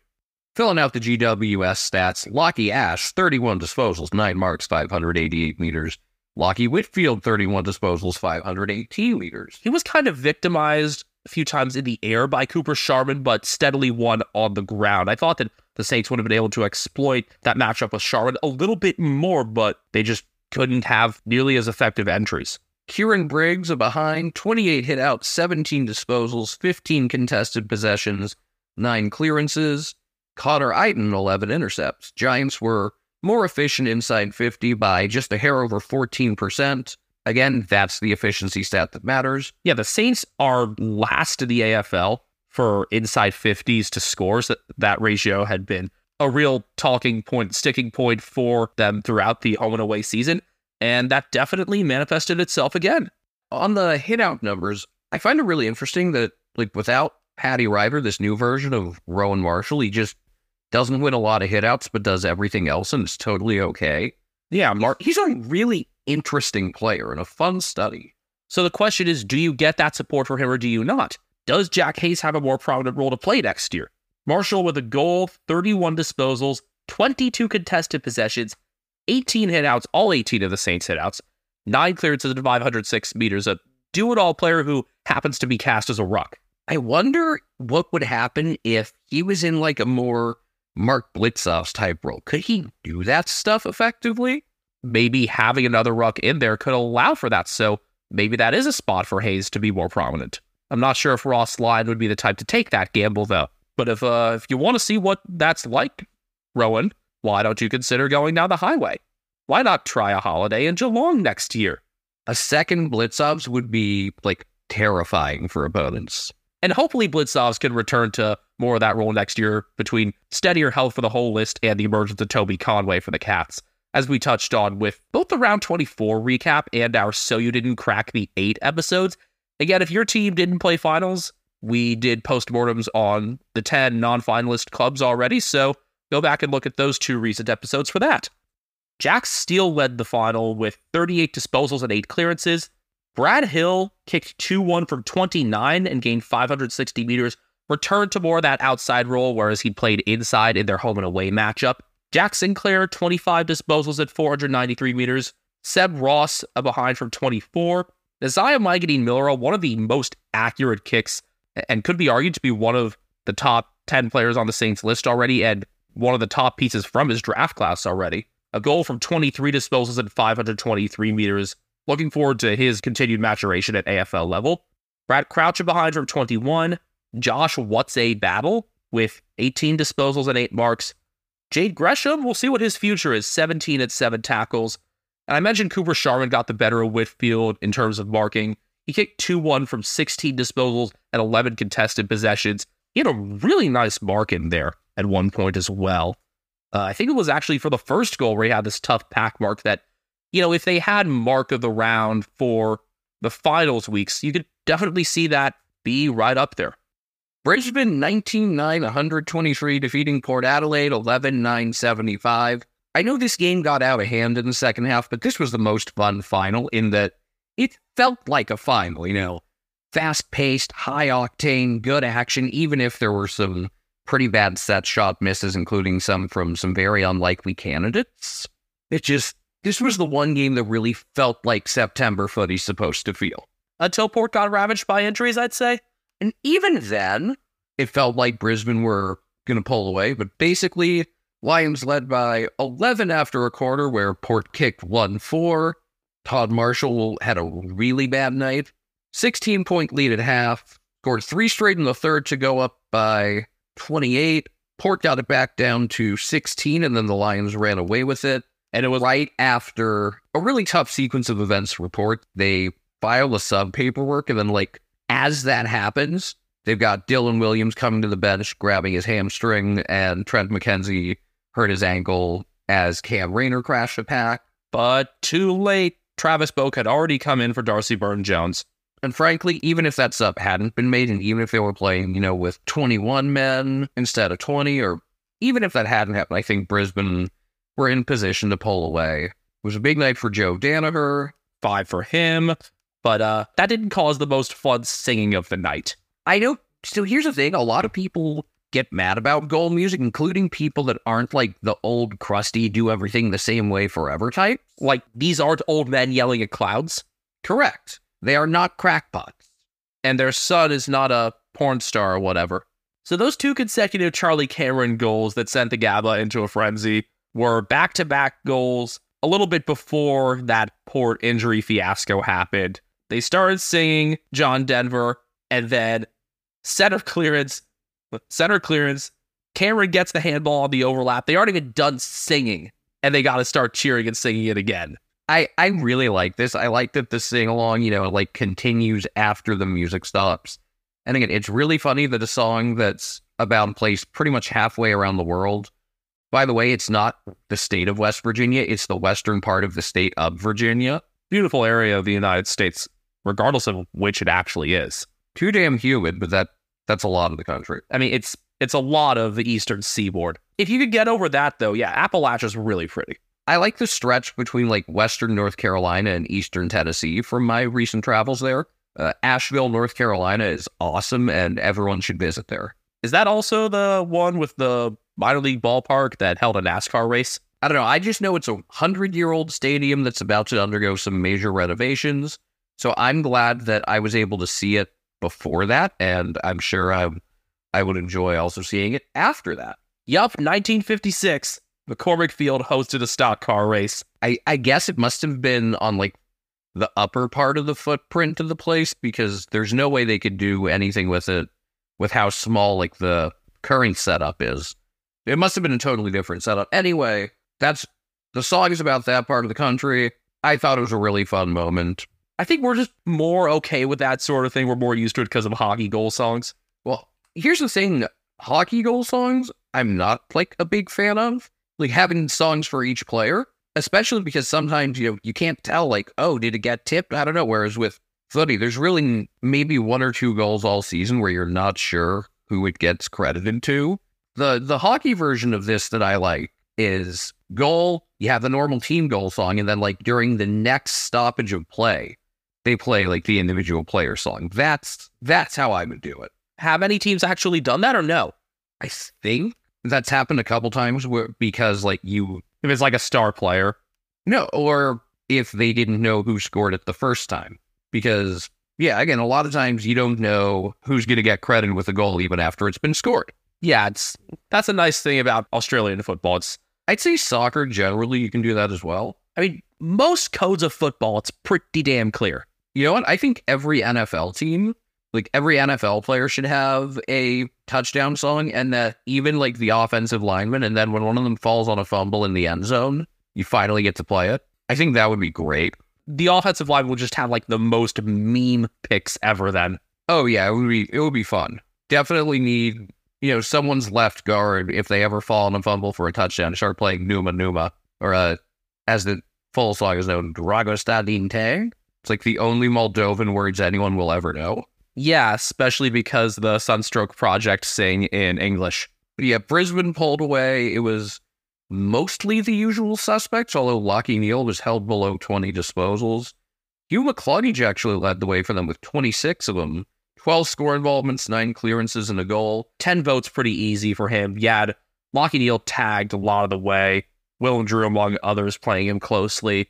Filling out the GWS stats, Lachie Ash, 31 disposals, 9 marks, 588 meters. Lachie Whitfield, 31 disposals, 518 meters. He was kind of victimized a few times in the air by Cooper Sharman, but steadily won on the ground. I thought that the Saints would have been able to exploit that matchup with Sharman a little bit more, but they just couldn't have nearly as effective entries. Kieran Briggs, behind, 28 hit outs, 17 disposals, 15 contested possessions, 9 clearances. Connor Idun, 11 intercepts. Giants were more efficient inside 50 by just a hair over 14%. Again, that's the efficiency stat that matters. Yeah, the Saints are last in the AFL for inside 50s to scores. That, that ratio had been a real talking point, sticking point for them throughout the home and away season. And that definitely manifested itself again. On the hitout numbers, I find it really interesting that, like, without Paddy Ryder, this new version of Rowan Marshall, he just doesn't win a lot of hitouts, but does everything else and is totally okay. Yeah, Mar- He's a really interesting player and a fun study. So the question is, do you get that support for him or do you not? Does Jack Hayes have a more prominent role to play next year? Marshall with a goal, 31 disposals, 22 contested possessions, 18 hitouts, all 18 of the Saints hitouts, nine clearances at 506 meters, a do-it-all player who happens to be cast as a ruck. I wonder what would happen if he was in like a more Mark Blicavs type role. Could he do that stuff effectively? Maybe having another ruck in there could allow for that, so maybe that is a spot for Hayes to be more prominent. I'm not sure if Ross Lyon would be the type to take that gamble, though. But if uh, if you want to see what that's like, Rowan, why don't you consider going down the highway? Why not try a holiday in Geelong next year? A second Blicavs would be like terrifying for opponents. And hopefully Blicavs can return to more of that role next year between steadier health for the whole list and the emergence of Toby Conway for the Cats. As we touched on with both the round 24 recap and our So You Didn't Crack the 8 episodes. Again, if your team didn't play finals, we did postmortems on the 10 non finalist clubs already, so go back and look at those two recent episodes for that. Jack Steele led the final with 38 disposals and 8 clearances. Brad Hill kicked 2 1 from 29 and gained 560 meters, returned to more of that outside role, whereas he'd played inside in their home and away matchup. Jack Sinclair, 25 disposals at 493 meters. Seb Ross, a behind from 24. Nasiah Wanganeen-Milera, one of the most accurate kicks, and could be argued to be one of the top 10 players on the Saints list already, and one of the top pieces from his draft class already. a goal from 23 disposals and 523 meters. Looking forward to his continued maturation at AFL level. Brad Crouch behind from 21. Josh What's a Battle with 18 disposals and 8 marks. Jade Gresham, we'll see what his future is 17 at 7 tackles. And I mentioned Cooper Sharman got the better of Whitfield in terms of marking. He kicked 2 1 from 16 disposals and 11 contested possessions. He had a really nice mark in there at one point as well. Uh, I think it was actually for the first goal where he had this tough pack mark that, you know, if they had mark of the round for the finals weeks, you could definitely see that be right up there. Brisbane 19 9 123, defeating Port Adelaide 11 9 75. I know this game got out of hand in the second half, but this was the most fun final in that it felt like a final, you know, fast paced, high octane, good action, even if there were some pretty bad set shot misses, including some from some very unlikely candidates. It just, this was the one game that really felt like September footy's supposed to feel. Until Port got ravaged by injuries, I'd say. And even then, it felt like Brisbane were going to pull away. But basically, Lions led by 11 after a quarter, where Port kicked 1 4. Todd Marshall had a really bad night. 16 point lead at half. Scored three straight in the third to go up by 28. Port got it back down to 16, and then the Lions ran away with it. And it was right after a really tough sequence of events report. They file a sub paperwork, and then, like, as that happens, they've got Dylan Williams coming to the bench, grabbing his hamstring, and Trent McKenzie hurt his ankle as Cam Rayner crashed a pack. But too late. Travis Boak had already come in for Darcy Byrne Jones. And frankly, even if that sub hadn't been made, and even if they were playing, you know, with 21 men instead of 20, or even if that hadn't happened, I think Brisbane were in position to pull away. It was a big night for Joe Daniher. Five for him. But uh, that didn't cause the most fun singing of the night. I know. So here's the thing: a lot of people get mad about goal music, including people that aren't like the old crusty, do everything the same way forever type. Like, these aren't old men yelling at clouds. Correct. They are not crackpots. And their son is not a porn star or whatever. So those two consecutive Charlie Cameron goals that sent the Gabba into a frenzy were back to back goals a little bit before that port injury fiasco happened. They started singing John Denver, and then set of clearance, center clearance. Cameron gets the handball on the overlap. They aren't even done singing, and they got to start cheering and singing it again. I, I really like this. I like that the sing along, you know, like continues after the music stops. And again, it's really funny that a song that's about place pretty much halfway around the world. By the way, it's not the state of West Virginia, it's the western part of the state of Virginia. Beautiful area of the United States, regardless of which it actually is. Too damn humid, but that that's a lot of the country. I mean, it's it's a lot of the eastern seaboard. If you could get over that though, yeah, Appalachia's really pretty. I like the stretch between like western North Carolina and eastern Tennessee from my recent travels there. Uh, Asheville, North Carolina is awesome and everyone should visit there. Is that also the one with the minor league ballpark that held a NASCAR race? I don't know. I just know it's a hundred year old stadium that's about to undergo some major renovations. So I'm glad that I was able to see it before that, and I'm sure I I would enjoy also seeing it after that. Yup, 1956. McCormick Field hosted a stock car race. I, I guess it must have been on like the upper part of the footprint of the place because there's no way they could do anything with it with how small like the current setup is. It must have been a totally different setup. Anyway, that's the song is about that part of the country. I thought it was a really fun moment. I think we're just more okay with that sort of thing. We're more used to it because of hockey goal songs. Well, here's the thing hockey goal songs, I'm not like a big fan of. Like having songs for each player, especially because sometimes you know, you can't tell, like, oh, did it get tipped? I don't know. Whereas with footy, there's really maybe one or two goals all season where you're not sure who it gets credited to. The the hockey version of this that I like is goal, you have the normal team goal song, and then like during the next stoppage of play, they play like the individual player song. That's that's how I would do it. Have any teams actually done that or no? I think that's happened a couple times where because like you If it's like a star player. no, or if they didn't know who scored it the first time. Because yeah, again, a lot of times you don't know who's gonna get credit with a goal even after it's been scored. Yeah, it's that's a nice thing about Australian football. It's I'd say soccer generally, you can do that as well. I mean, most codes of football, it's pretty damn clear. You know what? I think every NFL team, like every NFL player, should have a touchdown song, and that even like the offensive lineman, and then when one of them falls on a fumble in the end zone, you finally get to play it. I think that would be great. The offensive line will just have like the most meme picks ever then. Oh yeah, it would be it would be fun. Definitely need you know someone's left guard if they ever fall on a fumble for a touchdown. Start playing Numa Numa or uh, as the full song is known, Drago Dragostea Din Tei. It's like the only Moldovan words anyone will ever know. Yeah, especially because the Sunstroke Project sing in English. But yeah, Brisbane pulled away. It was mostly the usual suspects, although Lachie Neale was held below 20 disposals. Hugh McCluggage actually led the way for them with 26 of them. 12 score involvements, 9 clearances, and a goal. 10 votes pretty easy for him. Yeah, Lachie Neale tagged a lot of the way. Willem Drew, among others, playing him closely.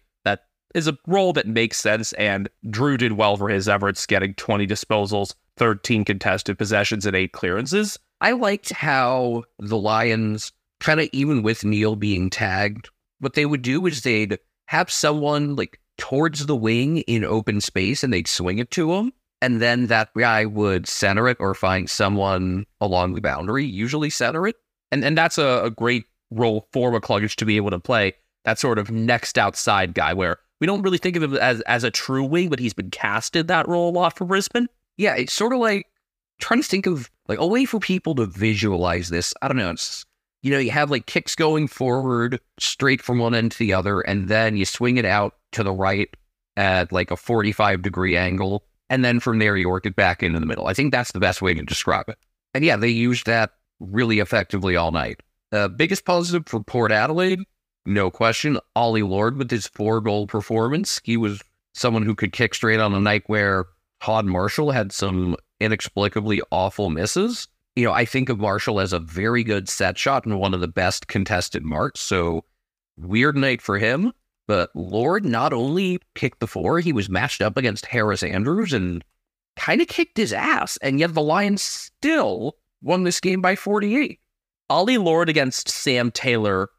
Is a role that makes sense, and Drew did well for his efforts, getting 20 disposals, 13 contested possessions, and 8 clearances. I liked how the Lions, kind of even with Neale being tagged, what they would do is they'd have someone like towards the wing in open space and they'd swing it to him. And then that guy would center it or find someone along the boundary, usually center it. And and that's a, a great role for McCluggage to be able to play. That sort of next outside guy where we don't really think of him as, as a true wing, but he's been casted that role a lot for Brisbane. Yeah, it's sort of like trying to think of like a way for people to visualize this. I don't know. It's you know, you have like kicks going forward straight from one end to the other, and then you swing it out to the right at like a 45 degree angle. And then from there, you work it back into the middle. I think that's the best way to describe it. And yeah, they used that really effectively all night. The uh, biggest positive for Port Adelaide, no question, Ollie Lord with his four goal performance. He was someone who could kick straight on a night where Todd Marshall had some inexplicably awful misses. You know, I think of Marshall as a very good set shot and one of the best contested marks. So weird night for him. But Lord not only kicked the four, he was matched up against Harris Andrews and kind of kicked his ass. And yet the Lions still won this game by 48. Ollie Lord against Sam Taylor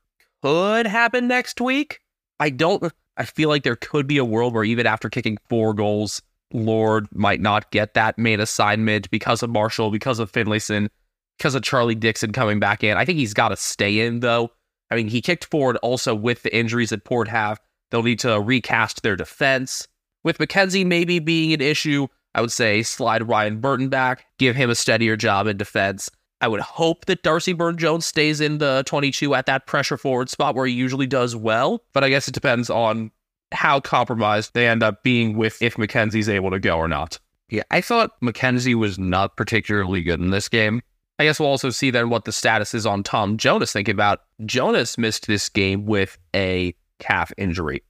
could happen next week. I don't, I feel like there could be a world where even after kicking four goals, Lord might not get that main assignment because of Marshall, because of Finlayson, because of Charlie Dixon coming back in. I think he's got to stay in though. I mean, he kicked forward also with the injuries that Port have. They'll need to recast their defense. With McKenzie maybe being an issue, I would say slide Ryan Burton back, give him a steadier job in defense. I would hope that Darcy Byrne Jones stays in the 22 at that pressure forward spot where he usually does well, but I guess it depends on how compromised they end up being with if McKenzie's able to go or not. Yeah, I thought McKenzie was not particularly good in this game. I guess we'll also see then what the status is on Tom Jonas. Thinking about Jonas missed this game with a calf injury.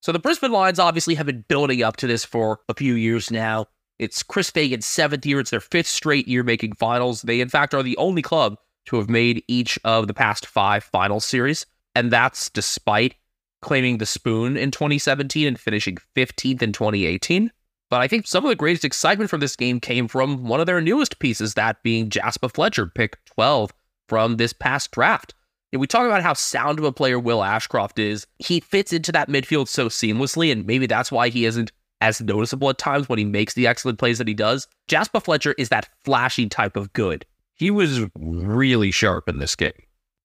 So the Brisbane Lions obviously have been building up to this for a few years now. It's Chris Fagan's seventh year. It's their fifth straight year making finals. They, in fact, are the only club to have made each of the past five final series. And that's despite claiming the spoon in 2017 and finishing 15th in 2018. But I think some of the greatest excitement from this game came from one of their newest pieces, that being Jasper Fletcher, pick 12 from this past draft. And we talk about how sound of a player Will Ashcroft is. He fits into that midfield so seamlessly, and maybe that's why he isn't as noticeable at times when he makes the excellent plays that he does. Jasper Fletcher is that flashy type of good. He was really sharp in this game.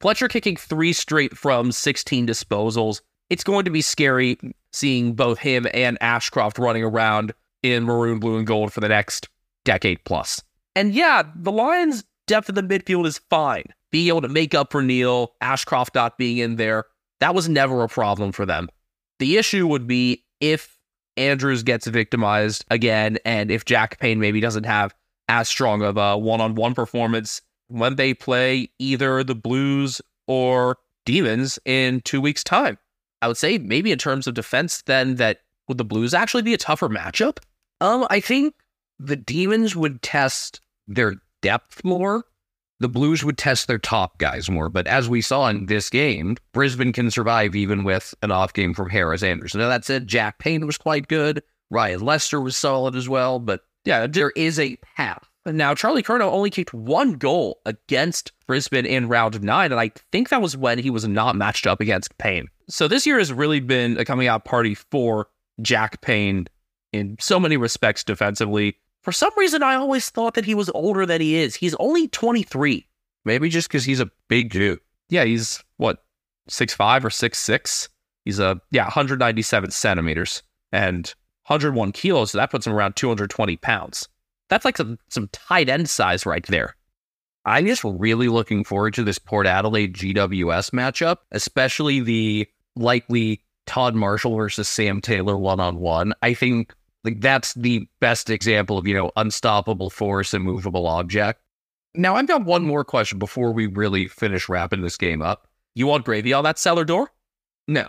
Fletcher kicking three straight from 16 disposals. It's going to be scary seeing both him and Ashcroft running around in maroon, blue, and gold for the next decade plus. And yeah, the Lions' depth of the midfield is fine. Being able to make up for Neale, Ashcroft not being in there, that was never a problem for them. The issue would be if Andrews gets victimized again, and if Jack Payne maybe doesn't have as strong of a one on one performance when they play either the Blues or Demons in two weeks' time. I would say maybe in terms of defense, then that would the Blues actually be a tougher matchup? Um, I think the Demons would test their depth more. The Blues would test their top guys more. But as we saw in this game, Brisbane can survive even with an off game from Harris Andrews. Now, that said, Jack Payne was quite good. Ryan Lester was solid as well. But yeah, there is a path Now, Charlie Curnow only kicked one goal against Brisbane in round nine, and I think that was when he was not matched up against Payne. So this year has really been a coming out party for Jack Payne in so many respects defensively. For some reason, I always thought that he was older than he is. He's only 23. Maybe just because he's a big dude. Yeah, he's what, six five or six six? He's a, yeah, 197 centimeters and 101 kilos. So that puts him around 220 pounds. That's like some, some tight end size right there. I'm just really looking forward to this Port Adelaide GWS matchup, especially the likely Todd Marshall versus Sam Taylor one on one. I think like that's the best example of, you know, unstoppable force and movable object. Now, I've got one more question before we really finish wrapping this game up. You want gravy on that cellar door? No.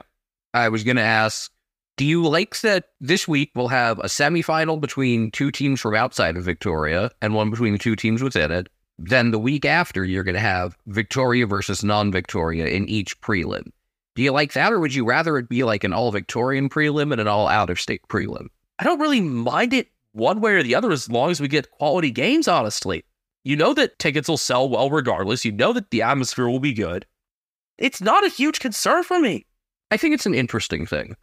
I was to ask Do you like that this week we'll have a semifinal between two teams from outside of Victoria and one between the two teams within it? Then the week after, you're to have Victoria versus non Victoria in each prelim. Do you like that, or would you rather it be like an all Victorian prelim and an all out of state prelim? I don't really mind it one way or the other as long as we get quality games, honestly. You know that tickets will sell well regardless. You know that the atmosphere will be good. It's not a huge concern for me. I think it's an interesting thing.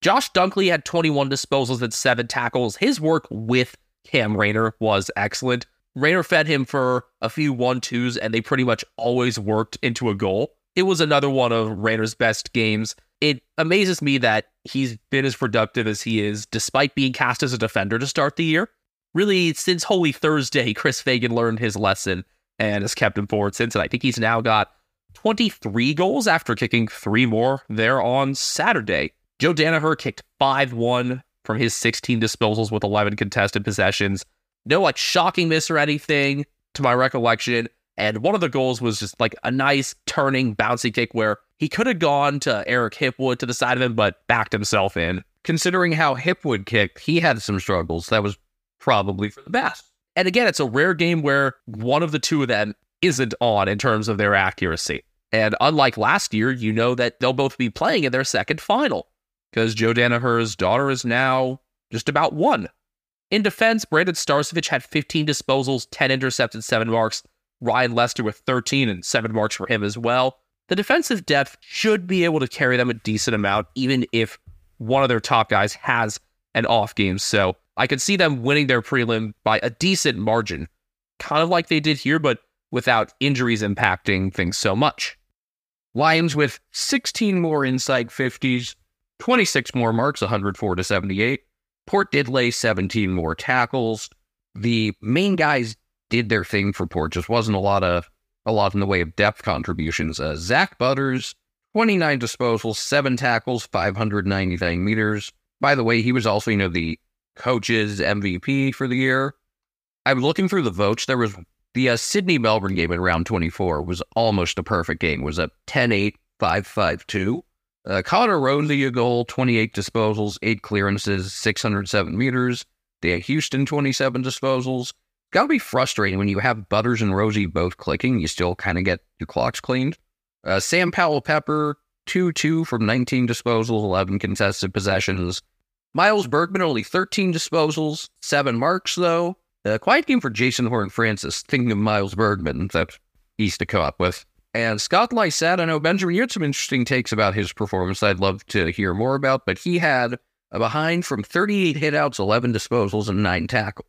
Josh Dunkley had 21 disposals and seven tackles. His work with Cam Rayner was excellent. Rayner fed him for a few one twos, and they pretty much always worked into a goal. It was another one of Rayner's best games. It amazes me that he's been as productive as he is, despite being cast as a defender to start the year. Really, since Holy Thursday, Chris Fagan learned his lesson and has kept him forward since. And I think he's now got 23 goals after kicking three more there on Saturday. Joe Daniher kicked 5 1 from his 16 disposals with 11 contested possessions. No like shocking miss or anything to my recollection. And one of the goals was just like a nice turning bouncy kick where he could have gone to Eric Hipwood to the side of him, but backed himself in. Considering how Hipwood kicked, he had some struggles. That was probably for the best. And again, it's a rare game where one of the two of them isn't on in terms of their accuracy. And unlike last year, you know that they'll both be playing in their second final because Joe Daniher's daughter is now just about one. In defense, Brandon Starcevich had 15 disposals, 10 intercepts, and 7 marks. Ryan Lester with 13 and 7 marks for him as well. The defensive depth should be able to carry them a decent amount, even if one of their top guys has an off game. So I could see them winning their prelim by a decent margin, kind of like they did here, but without injuries impacting things so much. Lions with 16 more inside 50s, 26 more marks, 104 to 78. Port did lay 17 more tackles. The main guys did their thing for Port. Just wasn't a lot of a lot in the way of depth contributions. Uh, Zak Butters, 29 disposals, seven tackles, 599 meters. By the way, he was also, you know, the coach's MVP for the year. I was looking through the votes. There was the uh, Sydney Melbourne game in round 24 was almost a perfect game. It was a 10 8 5 5 2. Uh, Connor Rozee a goal, 28 disposals, 8 clearances, 607 meters. They had Houston, 27 disposals. Got to be frustrating when you have Butters and Rozee both clicking. You still kind of get your clocks cleaned. Uh, Sam Powell Pepper, 2 2 from 19 disposals, 11 contested possessions. Miles Bergman, only 13 disposals, 7 marks, though. A quiet game for Jason Horne Francis, thinking of Miles Bergman that he's to come up with. And Scott Lycett, I know, Benjamin, you had some interesting takes about his performance I'd love to hear more about, but he had a behind from 38 hitouts, 11 disposals, and 9 tackles.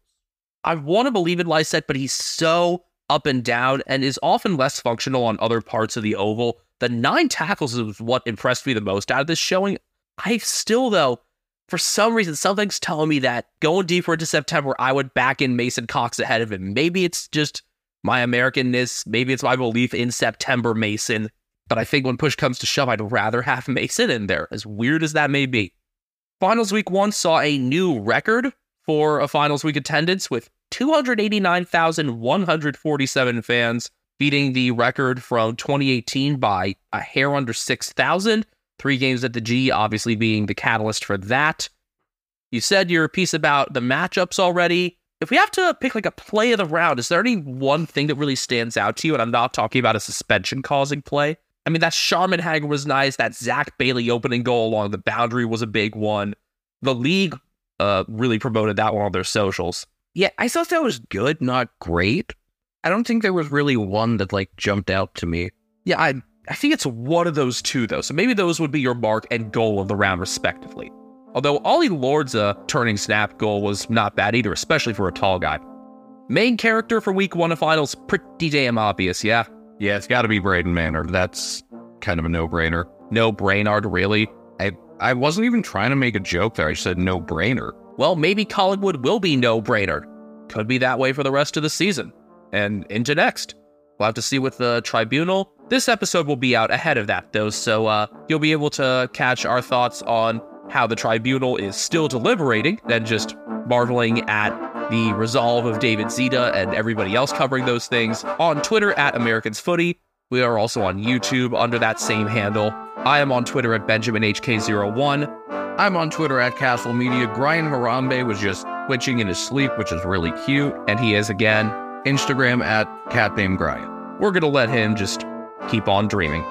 I want to believe in Lycett, but he's so up and down and is often less functional on other parts of the oval. The nine tackles is what impressed me the most out of this showing. I still, though, for some reason, something's telling me that going deeper into September, I would back in Mason Cox ahead of him. Maybe it's just my Americanness. Maybe it's my belief in September Mason. But I think when push comes to shove, I'd rather have Mason in there, as weird as that may be. Finals week one saw a new record for a finals week attendance with 289,147 fans, beating the record from 2018 by a hair under 6,000. Three games at the G, obviously being the catalyst for that. You said your piece about the matchups already. If we have to pick like a play of the round, is there any one thing that really stands out to you? And I'm not talking about a suspension causing play. I mean, that Sharman Hager was nice. That Zac Bailey opening goal along the boundary was a big one. The league uh, really promoted that one on their socials. Yeah, I thought that was good, not great. I don't think there was really one that like jumped out to me. Yeah, I I think it's one of those two though. So maybe those would be your mark and goal of the round respectively. Although Ollie Lord's uh, turning snap goal was not bad either, especially for a tall guy. Main character for week one of finals, pretty damn obvious, yeah? Yeah, it's got to be Brayden Maynard. That's kind of a no-brainer. No Brainard, really? I wasn't even trying to make a joke there. I said no-brainer. Well, maybe Collingwood will be no brainer. Could be that way for the rest of the season and into next. We'll have to see with the tribunal. This episode will be out ahead of that, though, so uh, you'll be able to catch our thoughts on how the tribunal is still deliberating, than just marveling at the resolve of David Zeta and everybody else covering those things on Twitter at Americans Footy. We are also on YouTube under that same handle. I am on Twitter at BenjaminHK01. I'm on Twitter at Castle Media. Brian Harambe was just twitching in his sleep, which is really cute. And he is again. Instagram at Cat. We're going to let him just keep on dreaming.